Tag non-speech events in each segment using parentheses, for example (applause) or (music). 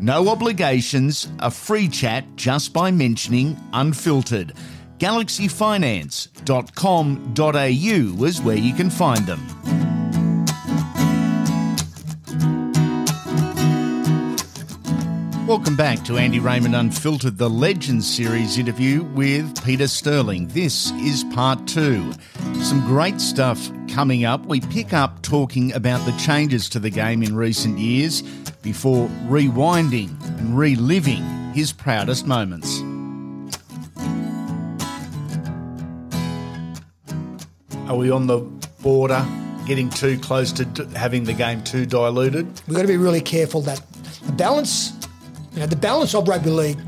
No obligations, a free chat just by mentioning Unfiltered. GalaxyFinance.com.au is where you can find them. Welcome back to Andy Raymond Unfiltered, the Legends series interview with Peter Sterling. This is part two. Some great stuff coming up. We pick up talking about the changes to the game in recent years before rewinding and reliving his proudest moments. Are we on the border, getting too close to d- having the game too diluted? We've got to be really careful that the balance, you know, the balance of rugby league,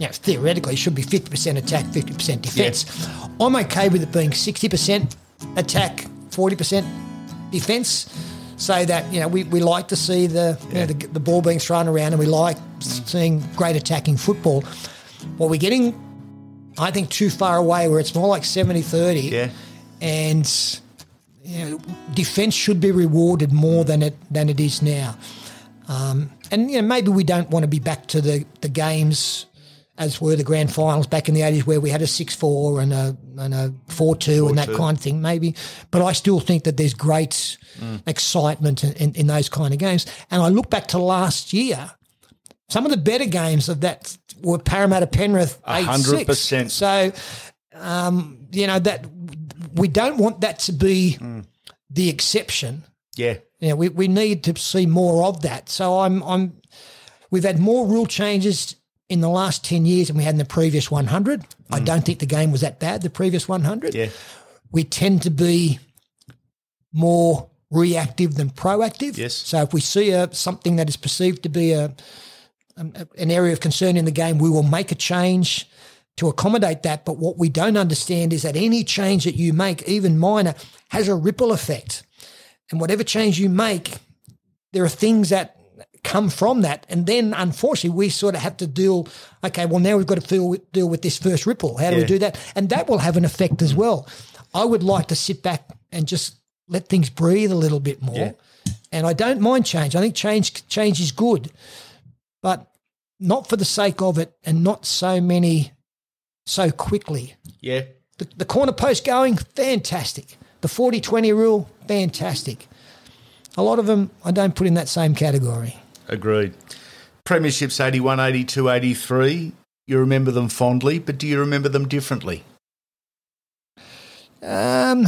you know, theoretically should be 50% attack, 50% defence. I'm okay with it being 60% attack, 40% defence, so that, you know, we, we like to see the, you know, the, the ball being thrown around and we like seeing great attacking football. What we're getting, I think, too far away where it's more like 70 30. Yeah. And you know, defence should be rewarded more than it than it is now. Um, and you know, maybe we don't want to be back to the, the games as were the grand finals back in the eighties, where we had a six four and a and a four two and that kind of thing. Maybe, but I still think that there's great excitement in, in, in those kind of games. And I look back to last year. Some of the better games of that were Parramatta Penrith A eight hundred six. percent. So, um, you know that we don't want that to be Hmm. the exception. Yeah. You know, we, we need to see more of that. So I'm I'm we've had more rule changes in the last ten years than we had in the previous one hundred. I don't think the game was that bad, the previous one hundred. Hmm. Yeah. We tend to be more reactive than proactive. Yes. So if we see a, something that is perceived to be a, a an area of concern in the game, we will make a change to accommodate that. But what we don't understand is that any change that you make, even minor, has a ripple effect. And whatever change you make, there are things that come from that. And then unfortunately we sort of have to deal, okay, well now we've got to deal with, deal with this first ripple. How do we do that? And that will have an effect as well. I would like to sit back and just let things breathe a little bit more. Yeah. And I don't mind change. I think change change is good, but not for the sake of it and not so many so quickly. Yeah. The, the corner post going, fantastic. The 40 20 rule, fantastic. A lot of them I don't put in that same category. Agreed. Premierships 81, 82, 83. You remember them fondly, but do you remember them differently? Um,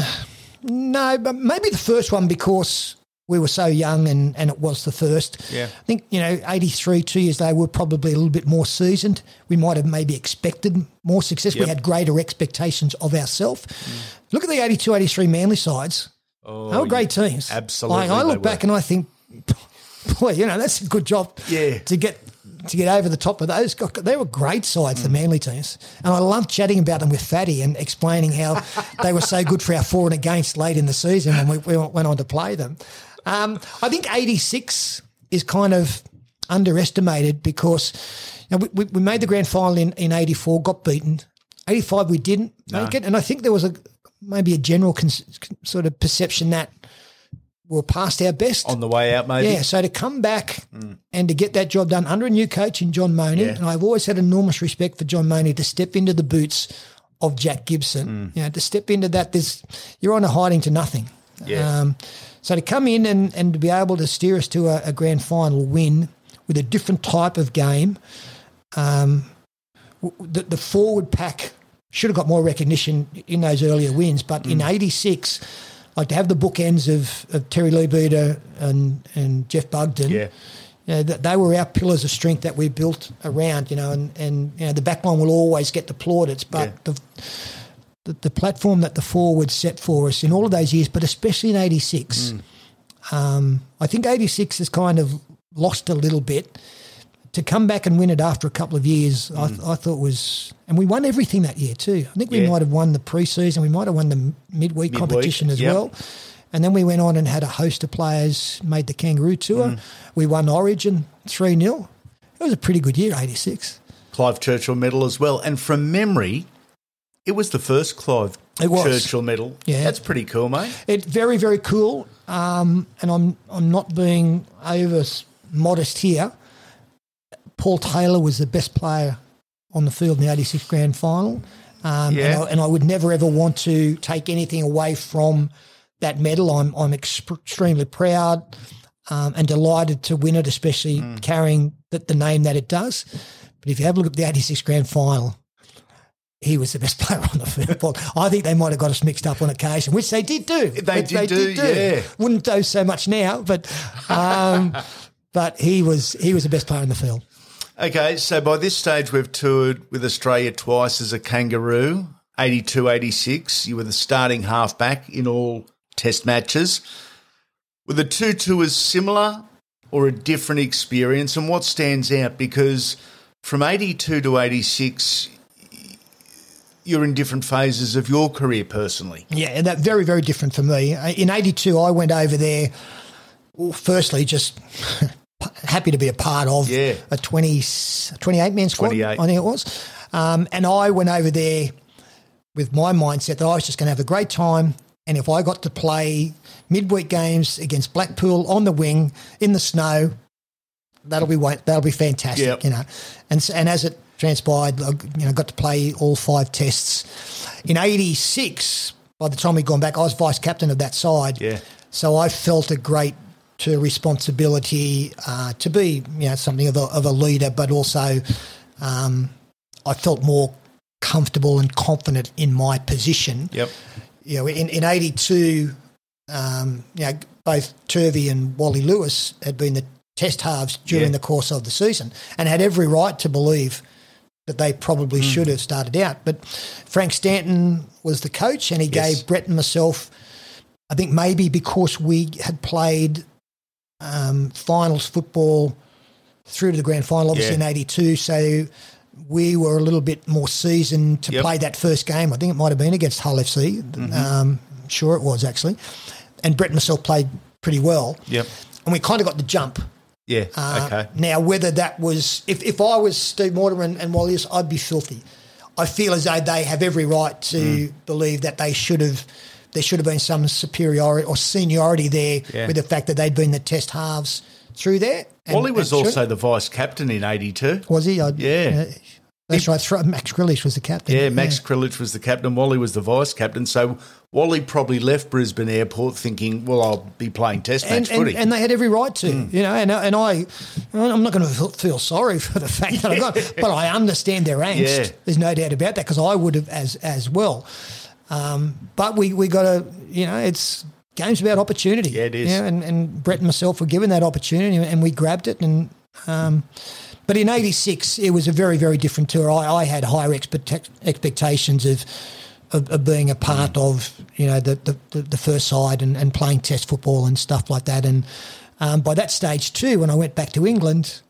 no, but maybe the first one because we were so young and, and it was the first. Yeah. I think, you know, 83, two years later, we're probably a little bit more seasoned. We might have maybe expected more success. Yep. We had greater expectations of ourselves. Look at the 82, 83 Manly sides. Oh, They were great teams. absolutely Like, I look back were. and I think, (laughs) (laughs) boy, you know, that's a good job Yeah. to get to get over the top of those. They were great sides, the Mm. Manly teams. And I loved chatting about them with Fatty and explaining how (laughs) they were so good for our for and against late in the season when we, we went on to play them. Um, I think 86 is kind of underestimated because you know, we, we, made the grand final in, in 84, got beaten. 85, we didn't make it. And I think there was a maybe a general cons- sort of perception that were past our best. On the way out, maybe? Yeah, so to come back and to get that job done under a new coach in John Monie, Yeah. and I've always had enormous respect for John Monie to step into the boots of Jack Gibson. You know, to step into that, there's you're on a hiding to nothing. Yeah. Um, so to come in and, and to be able to steer us to a, a grand final win with a different type of game, um, the, the forward pack should have got more recognition in those earlier wins, but Mm. in '86, like to have the bookends of, of Terry Leabeater and and Geoff Bugden. Yeah. You know, they were our pillars of strength that we built around, you know, and, and you know, the back line will always get the plaudits, but Yeah. the, the the platform that the forwards set for us in all of those years, but especially in '86, um, I think '86 has kind of lost a little bit. To come back and win it after a couple of years, I, I thought was, and we won everything that year too. I think we Yeah. might have won the preseason, we might have won the midweek, Midweek, competition as yep. well. And then we went on and had a host of players, made the Kangaroo Tour. Mm. We won Origin 3 0. It was a pretty good year, 86. Clive Churchill medal as well. And from memory, it was the first Clive. Churchill medal. Yeah. That's pretty cool, mate. It's very, very cool. Um, and I'm I'm not being over modest here. Paul Taylor was the best player on the field in the 86 grand final. Um, Yeah. and, I, and I would never ever want to take anything away from that medal. I'm, I'm extremely proud um, and delighted to win it, especially carrying the, the name that it does. But if you have a look at the 86 grand final, he was the best (laughs) player on the field. I think they might have got us mixed up on occasion, which they did do. They Which did do, yeah. Wouldn't do so much now, but um, (laughs) but he was he was the best player in the field. Okay, so by this stage, we've toured with Australia twice as a kangaroo 82 86. You were the starting halfback in all test matches. Were the two tours similar or a different experience? And what stands out? Because from 82 to 86, you're in different phases of your career personally. Yeah, and that very very different for me. Uh, In '82, I went over there. Well, firstly, just (laughs) happy to be a part of Yeah. a 20, 28 man squad. 28. I think it was, um, and I went over there with my mindset that I was just going to have a great time. And if I got to play midweek games against Blackpool on the wing in the snow, that'll be that'll be fantastic, Yep. you know. And and as it transpired, I you know got to play all five tests. In '86, by the time we'd gone back, I was vice captain of that side. Yeah. So I felt a great uh, responsibility uh, to be, you know, something of a, of a leader, but also um, I felt more comfortable and confident in my position Yep. you know, in, in 82, um, you know, both Turvey and Wally Lewis had been the test halves during Yeah. the course of the season and had every right to believe that they probably Hmm. should have started out. But Frank Stanton was the coach and he Yes. gave Brett and myself, I think maybe because we had played um, finals football through to the grand final, obviously Yeah. in 82. So we were a little bit more seasoned to Yep. play that first game. I think it might have been against Hull FC. Um, sure it was actually. And Brett and myself played pretty well. Yep. And we kind of got the jump. Yeah. Uh, okay. Now, whether that was, if, if I was Steve Mortimer and, and Wally, I'd be filthy. I feel as though they have every right to Mm. believe that they should have, there should have been some superiority or seniority there Yeah. with the fact that they'd been the test halves through there. And- Wally was and also the vice captain in 82. was he? I, Yeah. That's right. Max Krilich was the captain. Yeah, Max Krilich was the captain. Wally was the vice captain. So Wally probably left Brisbane Airport thinking, "Well, I'll be playing Test match and, and, footy." and they had every right to, Hmm. you know. And, and I, I'm not going to feel sorry for the fact that I got, (laughs) but I understand their angst. Yeah. There's no doubt about that because I would have as as well. Um, but we we got to, you know, it's games about opportunity. Yeah, it is. You know, and, and Brett and myself were given that opportunity, and we grabbed it. And um, but in '86, it was a very very different tour. I, I had higher expect, expectations of. Of, of being a part Mm. of you know the the, the, the first side and, and playing Test football and stuff like that, and um, by that stage too, when I went back to England,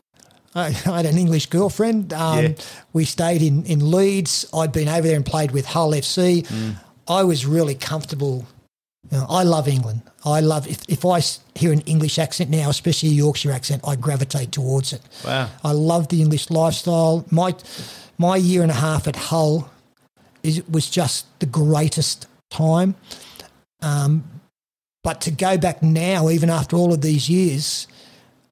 I, (laughs) I had an English girlfriend. Um, Yeah. We stayed in, in Leeds. I'd been over there and played with Hull FC. Mm. I was really comfortable. You know, I love England. I love if, if I hear an English accent now, especially a Yorkshire accent, I gravitate towards it. Wow. I love the English lifestyle. My my year and a half at Hull is was just the greatest time. Um, but to go back now, even after all of these years,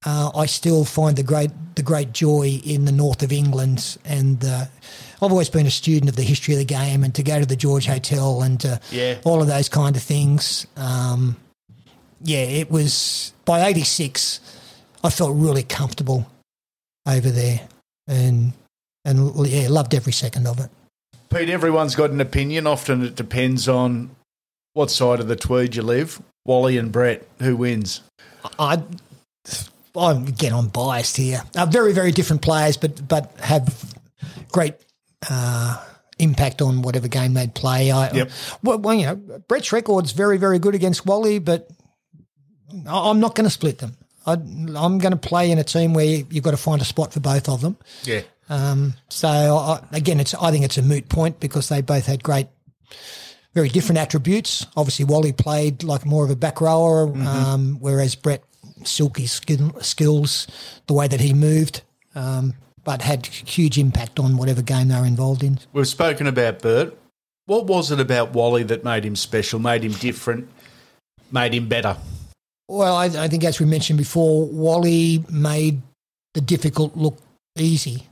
uh, I still find the great the great joy in the north of England. And uh, I've always been a student of the history of the game, and to go to the George Hotel and Yeah. all of those kind of things. Um, yeah, it was by '86. I felt really comfortable over there, and and yeah, loved every second of it. Pete, everyone's got an opinion. Often it depends on what side of the Tweed you live. Wally and Brett, who wins? I, I'm again, I'm biased here. Uh, very, very different players, but but have great uh, impact on whatever game they'd play. I, Yep. well, well, you know, Brett's record's very, very good against Wally, but I'm not going to split them. I, I'm going to play in a team where you- you've got to find a spot for both of them. Yeah. Um, so I, again, it's I think it's a moot point because they both had great, very different attributes. Obviously, Wally played like more of a back rower, um, whereas Brett silky skill, skills, the way that he moved, um, but had huge impact on whatever game they were involved in. We've spoken about Brett. What was it about Wally that made him special, made him different, made him better? Well, I, I think as we mentioned before, Wally made the difficult look easy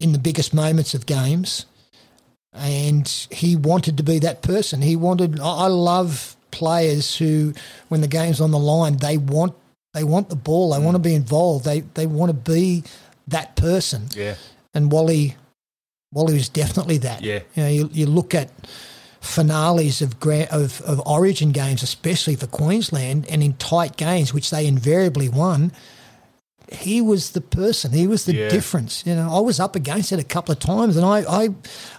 in the biggest moments of games, and he wanted to be that person. He wanted. I I love players who, when the game's on the line, they want they want the ball. They mm. want to be involved. They they want to be that person. Yeah. And Wally, Wally was definitely that. Yeah. You know, you, you look at finales of, of of Origin games, especially for Queensland, and in tight games, which they invariably won. He was the person. He was the Yeah. difference. You know, I was up against it a couple of times, and I, I,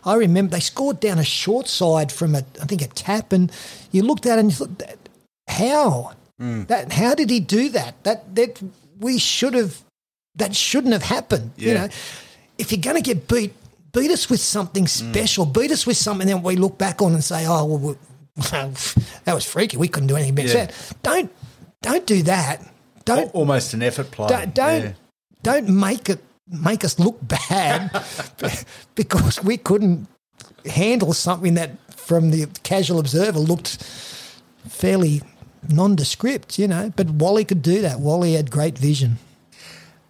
I remember they scored down a short side from a, I think a tap, and you looked at it and you thought, "That- how mm. that, how did he do that? That that we should have, that shouldn't have happened. You know, if you're going to get beat, beat us with something mm. special. Beat us with something that we look back on and say, "Oh, well, (laughs) that was freaky. We couldn't do anything better." Yeah. Don't don't do that. Don't Al- Almost an effort play. don't don't, Yeah. don't make it make us look bad (laughs) (laughs) because we couldn't handle something that from the casual observer looked fairly nondescript, you know. But Wally could do that. Wally had great vision.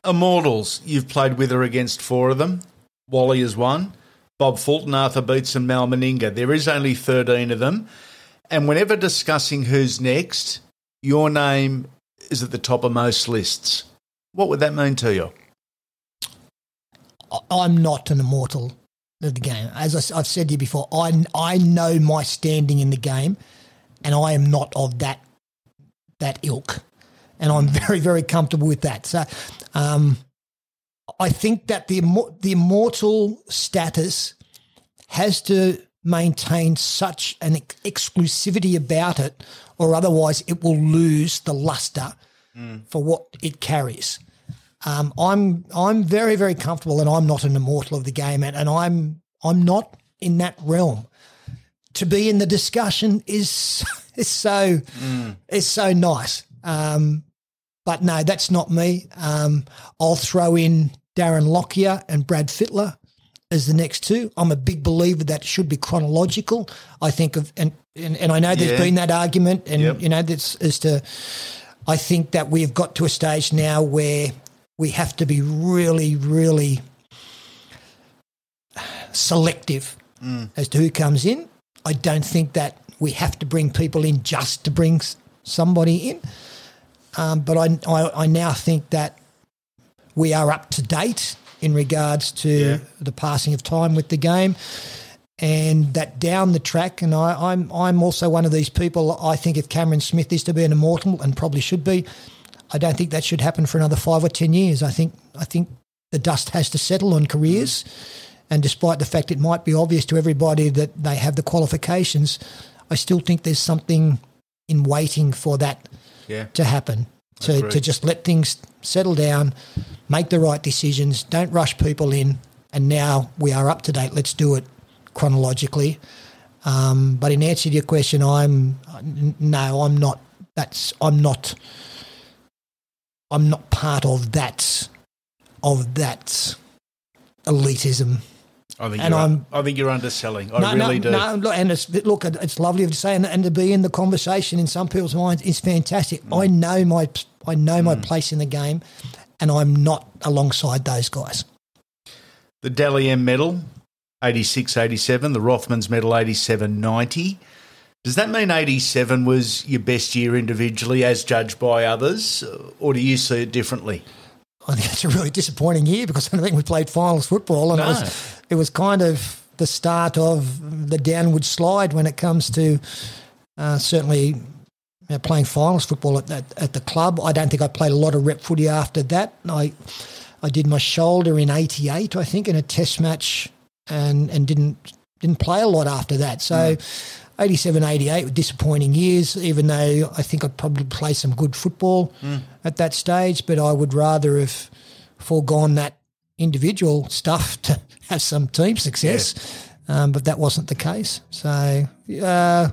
Immortals, you've played with or against four of them. Wally is one. Bob Fulton, Arthur Beetson, and Mal Meninga. There is only 13 of them. And whenever discussing who's next, your name is at the top of most lists. What would that mean to you? I'm not an immortal of the game. As I, have said to you before, I I know my standing in the game, and I am not of that that ilk, and I'm very very comfortable with that. So, um, I think that the the immortal status has to maintain such an ex- exclusivity about it, or otherwise it will lose the luster for what it carries. Um, I'm I'm very very comfortable, and I'm not an immortal of the game, and, and I'm I'm not in that realm. To be in the discussion is (laughs) is so is so nice. Um, but no, that's not me. Um, I'll throw in Darren Lockyer and Brad Fittler as the next two. I'm a big believer that should be chronological. I think of and and, and I know there's Yeah. been that argument, and Yep. you know that's as to. I think that we've got to a stage now where we have to be really, really selective as to who comes in. I don't think that we have to bring people in just to bring somebody in. Um, but I, I, I now think that we are up to date in regards to Yeah. the passing of time with the game, and that down the track. And I, I'm I'm also one of these people. I think if Cameron Smith is to be an immortal, and probably should be, I don't think that should happen for another five or ten years. I think I think the dust has to settle on careers. And despite the fact it might be obvious to everybody that they have the qualifications, I still think there's something in waiting for that Yeah. to happen. To, to just let things settle down, make the right decisions, don't rush people in, and now we are up to date. Let's do it chronologically. Um, but in answer to your question, I'm no, I'm not. That's I'm not. I'm not part of that of that elitism. I think, And you're, I'm- I think you're underselling. I no, really no, do. no. Look, and it's look, it's lovely to say, and, and to be in the conversation in some people's minds is fantastic. Mm. I know my, I know my place in the game, and I'm not alongside those guys. The Dally M medal, 86 87. The Rothmans medal, 87 90. Does that mean 87 was your best year individually as judged by others, or do you see it differently? I think it's a really disappointing year because I don't think we played finals football, and No. it was it was kind of the start of the downward slide when it comes to uh, certainly you know, playing finals football at, at at the club. I don't think I played a lot of rep footy after that. I I did my shoulder in '88, I think, in a Test match, and and didn't didn't play a lot after that. So. 87, 88 were disappointing years, even though I think I'd probably play some good football at that stage, but I would rather have foregone that individual stuff to have some team success. Um, but that wasn't the case. So, uh,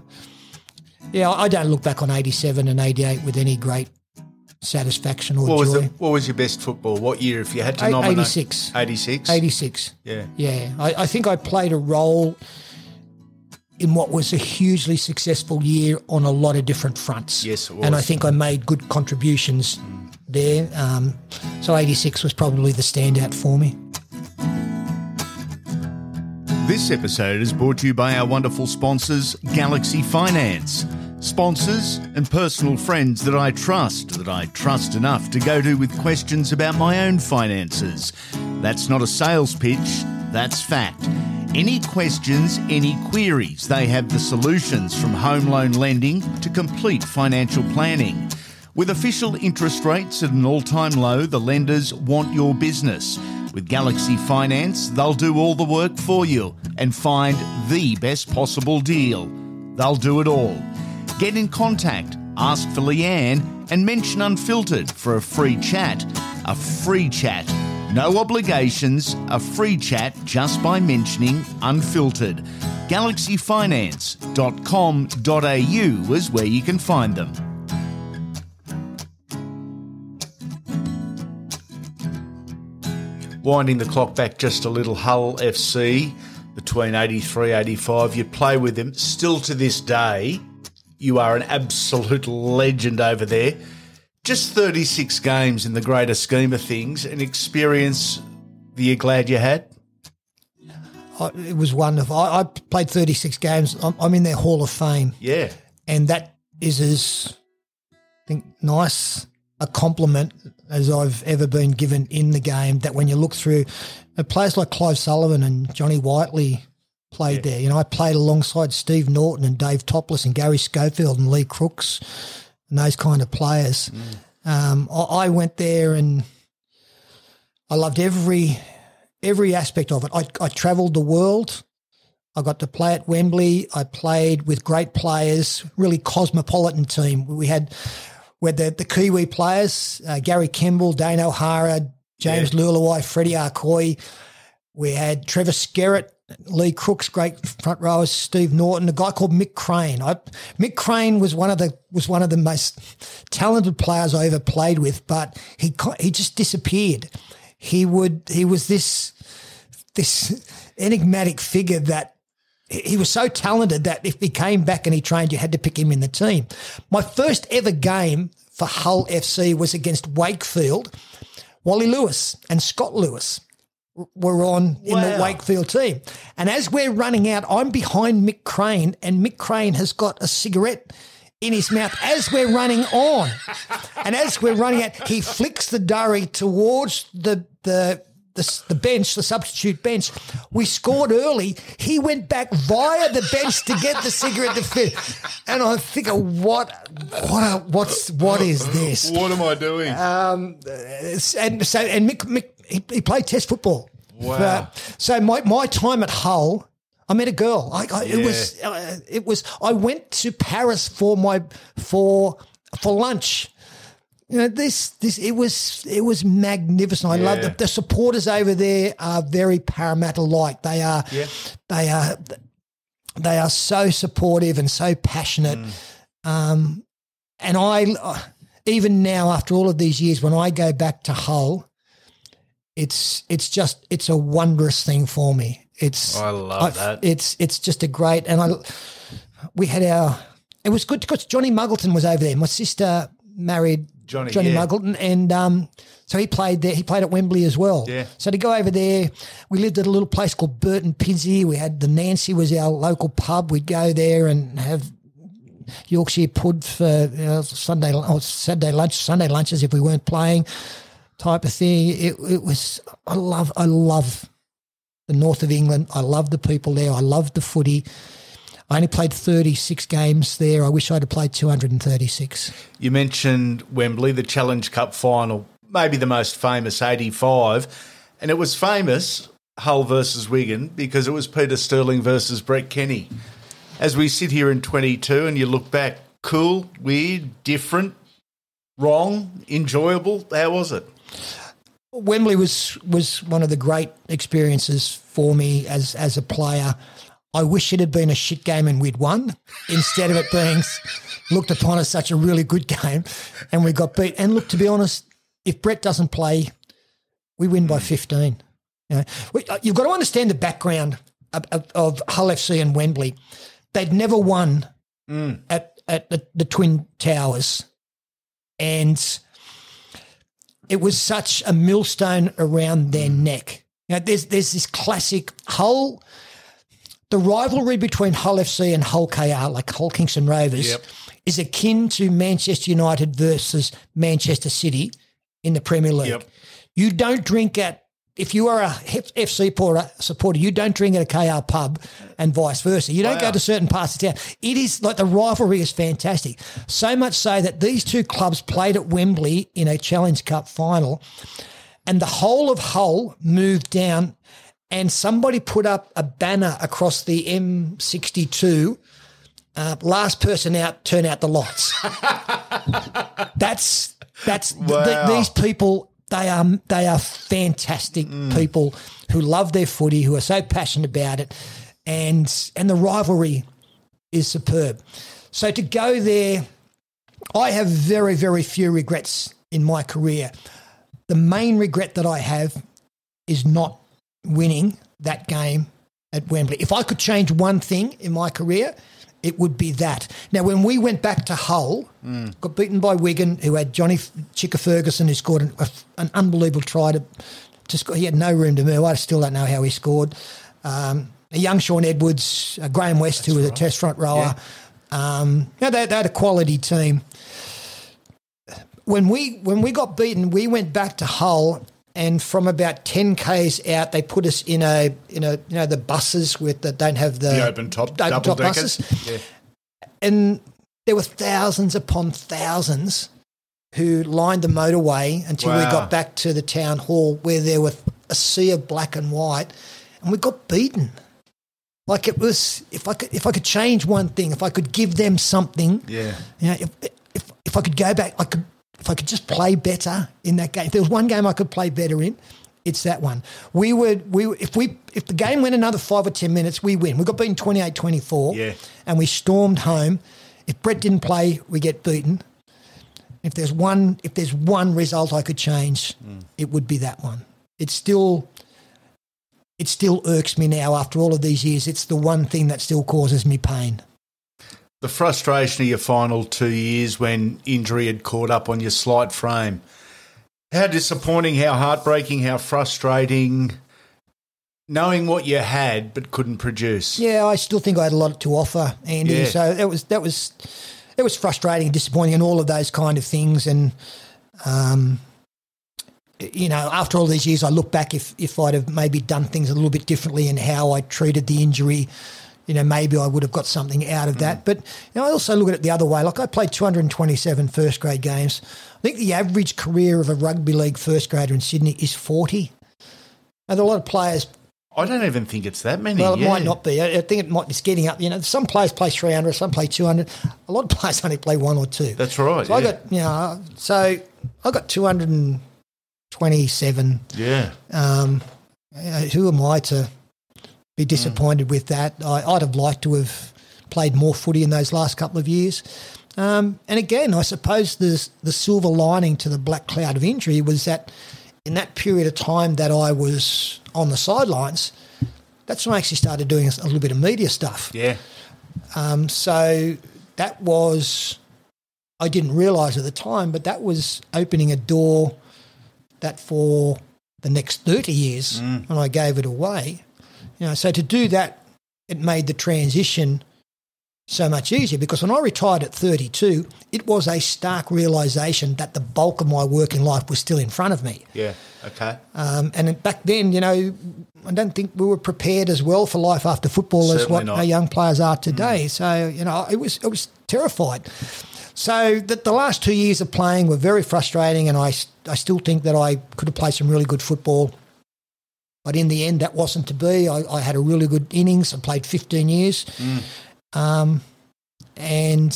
yeah, I don't look back on 87 and 88 with any great satisfaction or What was joy. the, what was your best football? What year, if you had to nominate? 86. 86? 86. Yeah. Yeah, I, I think I played a role in what was a hugely successful year on a lot of different fronts. Yes, it And I think I made good contributions there. Um, so 86 was probably the standout for me. This episode is brought to you by our wonderful sponsors, Galaxy Finance. Sponsors and personal friends that I trust, that I trust enough to go to with questions about my own finances. That's not a sales pitch, that's fact. Any questions, any queries, they have the solutions from home loan lending to complete financial planning. With official interest rates at an all time low, the lenders want your business. With Galaxy Finance, they'll do all the work for you and find the best possible deal. They'll do it all. Get in contact, ask for Leanne, and mention Unfiltered for a free chat. A free chat. No obligations, a free chat just by mentioning Unfiltered. GalaxyFinance.com.au is where you can find them. Winding the clock back just a little, Hull FC between 83 85. You play with them. Still to this day, you are an absolute legend over there. Just 36 games in the greater scheme of things, an experience that you're glad you had? I, it was wonderful. I, I played 36 games. I'm, I'm in their Hall of Fame. Yeah. and that is as I think nice a compliment as I've ever been given in the game. That when you look through players like Clive Sullivan and Johnny Whiteley played there. You know, I played alongside Steve Norton and Dave Topliss and Gary Schofield and Lee Crooks and those kind of players. Um, I, I went there and I loved every every aspect of it. I, I travelled the world. I got to play at Wembley. I played with great players, really cosmopolitan team. We had had the, the Kiwi players, uh, Gary Kemble, Dane O'Hara, James Leuluai, Freddie Arcoy. We had Trevor Skerritt, Lee Crooks, great front rowers, Steve Norton, a guy called Mick Crane. I, Mick Crane was one of the was one of the most talented players I ever played with, but he he just disappeared. He would he was this this enigmatic figure that he was so talented that if he came back and he trained, you had to pick him in the team. My first ever game for Hull FC was against Wakefield. Wally Lewis and Scott Lewis were on in the Wakefield team. And as we're running out, I'm behind Mick Crane, and Mick Crane has got a cigarette in his mouth as we're running on. And as we're running out, he flicks the durry towards the the the, the bench, the substitute bench. We scored early. He went back via the bench to get the cigarette to fit. And I think, what, what, what's, what is this? What am I doing? Um, and so and Mick, Mick he, he played Test football. Wow. But- so my my time at Hull, I met a girl. I, I, It was uh, it was. I went to Paris for my for for lunch. You know this this it was it was magnificent. I love Yeah. the, the supporters over there are very Parramatta like. They are Yeah. they are they are so supportive and so passionate. Um, and I, even now after all of these years, when I go back to Hull, it's it's just it's a wondrous thing for me. It's I love that. It's it's just a great and I we had our it was good because Johnny Muggleton was over there. My sister married Johnny, Johnny yeah. Muggleton and um so he played there. He played at Wembley as well. Yeah. So to go over there, we lived at a little place called Burton Pidsea. We had the Nancy was our local pub. We'd go there and have Yorkshire pud for you know, Sunday or Saturday lunch, Sunday lunches if we weren't playing. type of thing. It, it was. I love. I love the north of England. I love the people there. I love the footy. I only played 36 games there. I wish I'd have played 236. You mentioned Wembley, the Challenge Cup final, maybe the most famous 85. And it was famous, Hull versus Wigan, because it was Peter Sterling versus Brett Kenny. As we sit here in 22 and you look back, cool, weird, different, wrong, enjoyable. How was it? Wembley was was one of the great experiences for me as as a player. I wish it had been a shit game and we'd won instead of it being looked upon as such a really good game and we got beat. And look, to be honest, if Brett doesn't play, we win by 15. You know, uh, you've got to understand the background of, of, of Hull FC and Wembley. They'd never won mm. at, at the, the Twin Towers. And it was such a millstone around their mm. neck. You know, there's there's this classic Hull, the rivalry between Hull FC and Hull KR, like Hull Kingston Rovers, yep. is akin to Manchester United versus Manchester City in the Premier League. Yep. You don't drink at if you are a FC supporter, you don't drink at a KR pub and vice versa. You don't wow. go to certain parts of town. It is like the rivalry is fantastic. So much so that these two clubs played at Wembley in a Challenge Cup final, and the whole of Hull moved down, and somebody put up a banner across the M62. Uh, last person out, turn out the lights. (laughs) that's that's wow. th- these people they are they are fantastic mm. people who love their footy, who are so passionate about it, and and the rivalry is superb. So to go there, I have very very few regrets in my career. The main regret that I have is not winning that game at Wembley. If I could change one thing in my career, it would be that. Now, when we went back to Hull, mm. got beaten by Wigan, who had Johnny Chicka Ferguson, who scored an, an unbelievable try to, to score. He had no room to move. I still don't know how he scored. Um, a young Shaun Edwards, uh, Graeme West, That's who was right. a test front rower. Yeah. Um, know, they, they had a quality team. When we when we got beaten, we went back to Hull and from about 10 k's out they put us in a in a you know the buses with that don't have the, the open top open double top buses yeah. and there were thousands upon thousands who lined the motorway until wow. we got back to the town hall where there were a sea of black and white and we got beaten like it was if i could if i could change one thing if i could give them something yeah you know if if, if i could go back i could if I could just play better in that game, if there was one game I could play better in, it's that one. We would we if we if the game went another five or ten minutes, we win. We got beaten 28-24 yeah. and we stormed home. If Brett didn't play, we get beaten. If there's one if there's one result I could change, mm. it would be that one. It's still it still irks me now after all of these years. It's the one thing that still causes me pain the frustration of your final two years when injury had caught up on your slight frame. How disappointing, how heartbreaking, how frustrating, knowing what you had but couldn't produce. Yeah, I still think I had a lot to offer, Andy. Yeah. So that was that was it was frustrating and disappointing and all of those kind of things. And um, you know, after all these years, I look back if if I'd have maybe done things a little bit differently and how I treated the injury you know, maybe I would have got something out of that. Mm. But you know, I also look at it the other way. Like I played 227 first grade games. I think the average career of a rugby league first grader in Sydney is 40. And a lot of players. I don't even think it's that many. Well, it yeah. might not be. I think it might be getting up. You know, some players play 300, some play 200. A lot of players (laughs) only play one or two. That's right. So yeah. I got, you know, so I got 227. Yeah. Um, who am I to be hmm. disappointed mm. with that. I, would have liked to have played more footy in those last couple of years. Um, and again, I suppose the the silver lining to the black cloud of injury was that in that period of time that I was on the sidelines, that's when I actually started doing a little bit of media stuff. Yeah. Um, so that was, I didn't realise at the time, but that was opening a door that for the next 30 years, mm. when I gave it away, you know, so to do that, it made the transition so much easier because when I retired at 32, it was a stark realization that the bulk of my working life was still in front of me. Yeah. Okay. Um, and back then, you know, I don't think we were prepared as well for life after football as what not. our young players are today. So, you know, it was, it was terrified. So the, the last two years of playing were very frustrating, and I, I still think that I could have played some really good football. But in the end, that wasn't to be. I, I had a really good innings. I played 15 years. Um, and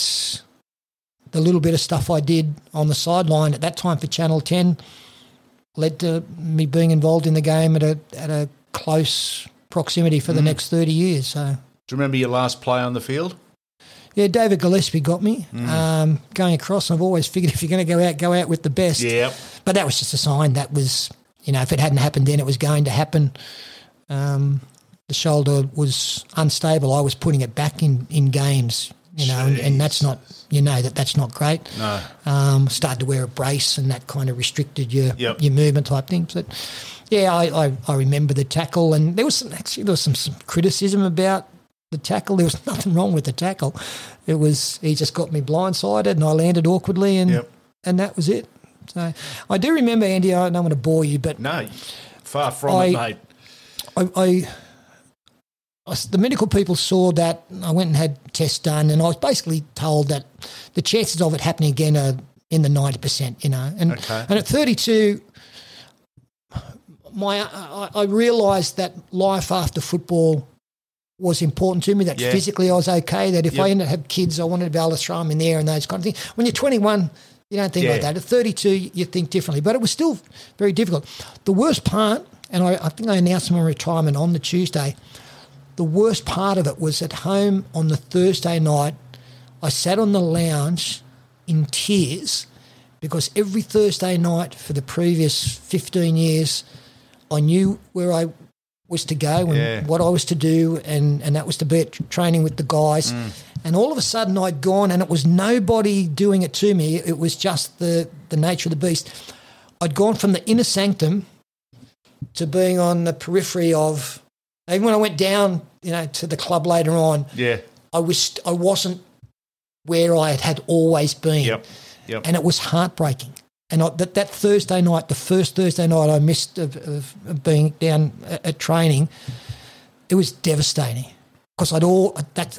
the little bit of stuff I did on the sideline at that time for Channel 10 led to me being involved in the game at a, at a close proximity for the next 30 years. So. Do you remember your last play on the field? Yeah, David Gillespie got me um, going across. I've always figured if you're going to go out, go out with the best. Yep. But that was just a sign that was, you know, if it hadn't happened then, it was going to happen. Um, the shoulder was unstable. I was putting it back in, in games, you know, and, and that's not, you know, that that's not great. No. Um, started to wear a brace and that kind of restricted your Yep. your movement type things. But yeah, I, I, I remember the tackle, and there was some, actually there was some, some criticism about the tackle. There was (laughs) nothing wrong with the tackle. It was he just got me blindsided, and I landed awkwardly, and Yep. and that was it. So I do remember Andy. I don't want to bore you, but No. Far from I- it, mate. I, I, I the medical people saw that. I went and had tests done, and I was basically told that the chances of it happening again are in the ninety percent. You know, and Okay. and at thirty two, my I, I realised that life after football was important to me. That Yeah. physically I was okay. That if I Yep. ended up have kids, I wanted to be able to throw them in there and those kind of things. When you're twenty one. You don't think like that. At 32, you think differently, but it was still very difficult. The worst part, and I, I think I announced my retirement on the Tuesday, the worst part of it was at home on the Thursday night. I sat on the lounge in tears because every Thursday night for the previous 15 years, I knew where I was to go and Yeah. what I was to do, and, and that was to be at training with the guys. Mm. And all of a sudden, I'd gone, and it was nobody doing it to me. It was just the, the nature of the beast. I'd gone from the inner sanctum to being on the periphery of. Even when I went down, you know, to the club later on, Yeah. I was I wasn't where I had, had always been, Yep. Yep. and it was heartbreaking. And I, that that Thursday night, the first Thursday night I missed of, of, being down at, at training, it was devastating because I'd all that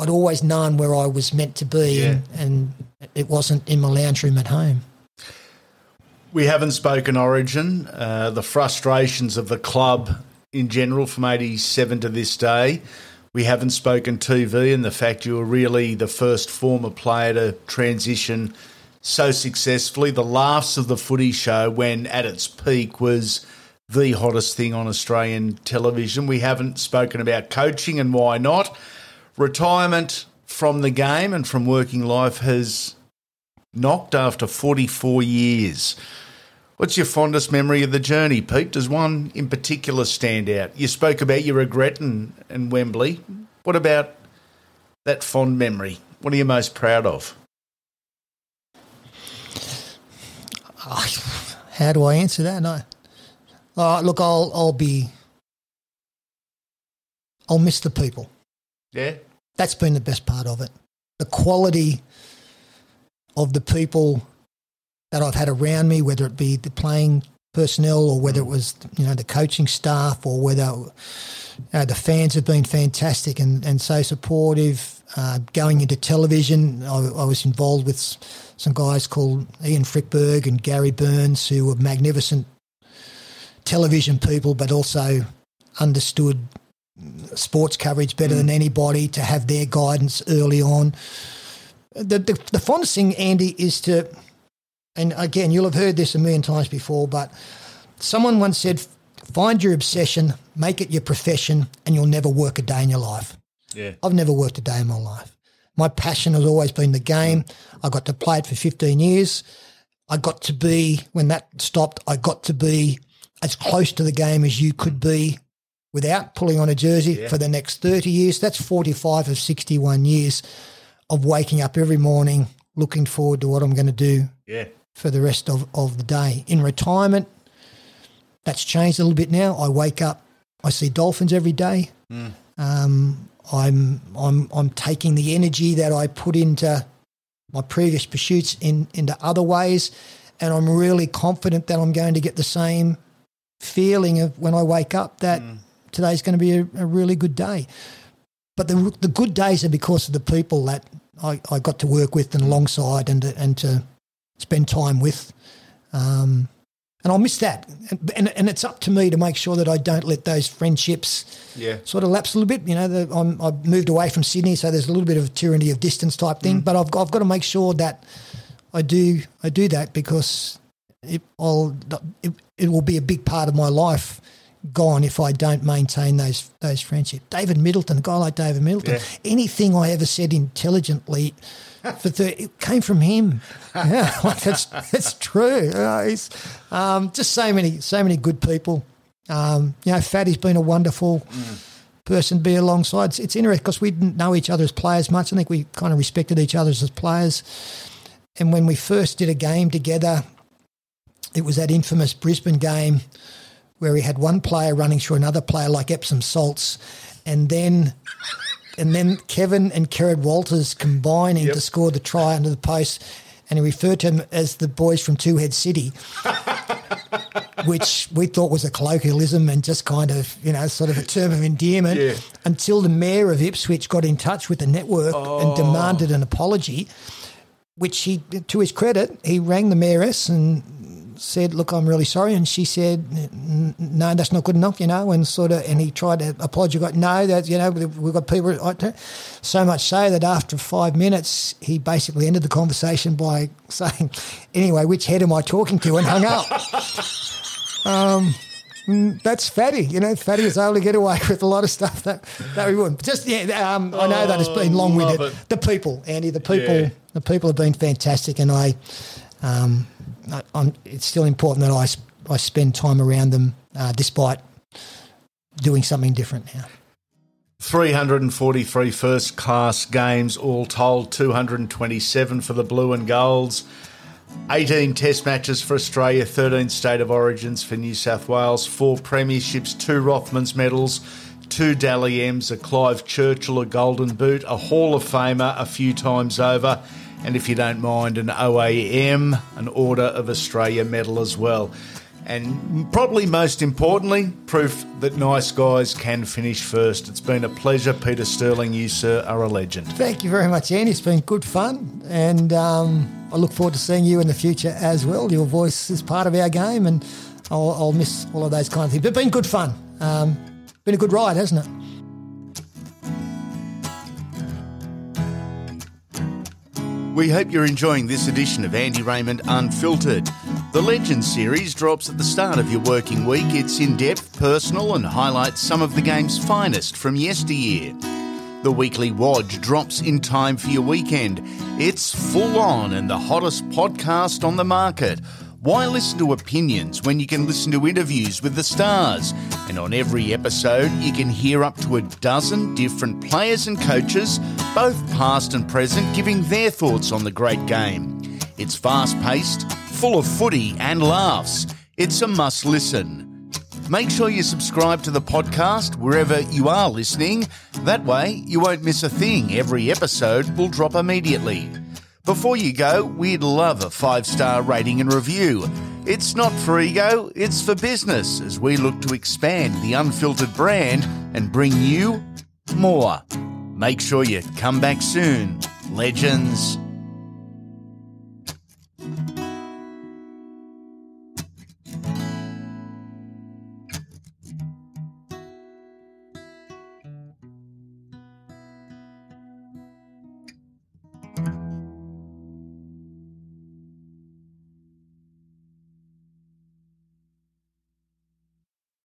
I'd always known where I was meant to be, and, and it wasn't in my lounge room at home. We haven't spoken Origin, uh, the frustrations of the club in general from 87 to this day. We haven't spoken TV and the fact you were really the first former player to transition so successfully. The laughs of the footy show when at its peak was the hottest thing on Australian television. We haven't spoken about coaching and why not. Retirement from the game and from working life has knocked after 44 years. What's your fondest memory of the journey, Pete? Does one in particular stand out? You spoke about your regret in, in Wembley. What about that fond memory? What are you most proud of? How do I answer that? No. Uh, look, I'll I'll be. I'll miss the people. Yeah? That's been the best part of it. The quality of the people that I've had around me, whether it be the playing personnel or whether it was you know the coaching staff or whether uh, the fans have been fantastic and, and so supportive. Uh, going into television, I, I was involved with some guys called Ian Frykberg and Gary Burns, who were magnificent television people, but also understood sports coverage better than anybody to have their guidance early on. The, the, the fondest thing, Andy, is to, and again, you'll have heard this a million times before, but someone once said, find your obsession, make it your profession, and you'll never work a day in your life. Yeah. I've never worked a day in my life. My passion has always been the game. I got to play it for 15 years. I got to be, when that stopped, I got to be as close to the game as you could be without pulling on a jersey for the next 30 years. That's 45 of 61 years of waking up every morning, looking forward to what I'm going to do Yeah. for the rest of, of the day. In retirement, that's changed a little bit now. I wake up, I see dolphins every day. Um, I'm I'm I'm taking the energy that I put into my previous pursuits in into other ways, and I'm really confident that I'm going to get the same feeling of when I wake up that mm. Today's going to be a, a, really good day. But the the good days are because of the people that I, I got to work with and alongside and to, and to spend time with. Um, and I'll miss that. And, and, and, it's up to me to make sure that I don't let those friendships yeah. sort of lapse a little bit. You know, the, I'm, I've moved away from Sydney, so there's a little bit of tyranny of distance type thing. Mm. But I've, I've got to make sure that I do I do that because it, I'll, it, it will be a big part of my life gone if I don't maintain those those friendships. David Middleton, a guy like David Middleton, yeah. anything I ever said intelligently – for the, it came from him. (laughs) Yeah, (laughs) like that's that's true. Know, um, just so many so many good people. Um, you know, Fatty's been a wonderful mm. person to be alongside. It's, it's interesting because we didn't know each other as players much. I think we kind of respected each other as players. And when we first did a game together, it was that infamous Brisbane game where he had one player running through another player like Epsom salts, and then and then Kevin and Kerrod Walters combining yep. to score the try under the post. And he referred to them as the boys from Two Head City, (laughs) which we thought was a colloquialism and just kind of, you know, sort of a term of endearment yeah. until the mayor of Ipswich got in touch with the network oh. and demanded an apology, which he, to his credit, he rang the mayoress and said, "Look, I'm really sorry," and she said, "No, that's not good enough," you know, and sort of, and he tried to apologise. Got no, that you know, we've got people. So much so that after five minutes, he basically ended the conversation by (laughs) saying, "Anyway, which head am I talking to?" and hung up. um, that's Fatty. You know, Fatty is able to get away with a lot of stuff that, that we wouldn't. But just yeah, um, I know that it's been long winded. The people, Andy, the people, yeah. the people have been fantastic, and I, um, I, it's still important that I, I spend time around them uh, despite doing something different now. 343 first class games, all told, 227 for the Blue and Golds. 18 test matches for Australia, 13 state of origins for New South Wales, four premierships, two Rothmans medals, two Dally M's, a Clive Churchill, a Golden Boot, a Hall of Famer a few times over, and if you don't mind, an OAM, an Order of Australia medal as well. And probably most importantly, proof that nice guys can finish first. It's been a pleasure. Peter Sterling, you, sir, are a legend. Thank you very much, Andy. It's been good fun. And um, I look forward to seeing you in the future as well. Your voice is part of our game, and I'll, I'll miss all of those kind of things. But it's been good fun. Um, been a good ride, hasn't it? We hope you're enjoying this edition of Andy Raymond Unfiltered. The Legends series drops at the start of your working week. It's in depth, personal, and highlights some of the game's finest from yesteryear. The weekly Wodge drops in time for your weekend. It's full on and the hottest podcast on the market why listen to opinions when you can listen to interviews with the stars? And on every episode, you can hear up to a dozen different players and coaches, both past and present, giving their thoughts on the great game. It's fast paced, full of footy and laughs. It's a must listen. Make sure you subscribe to the podcast wherever you are listening. That way, you won't miss a thing. Every episode will drop immediately. Before you go, we'd love a five star rating and review. It's not for ego, it's for business as we look to expand the unfiltered brand and bring you more. Make sure you come back soon, legends.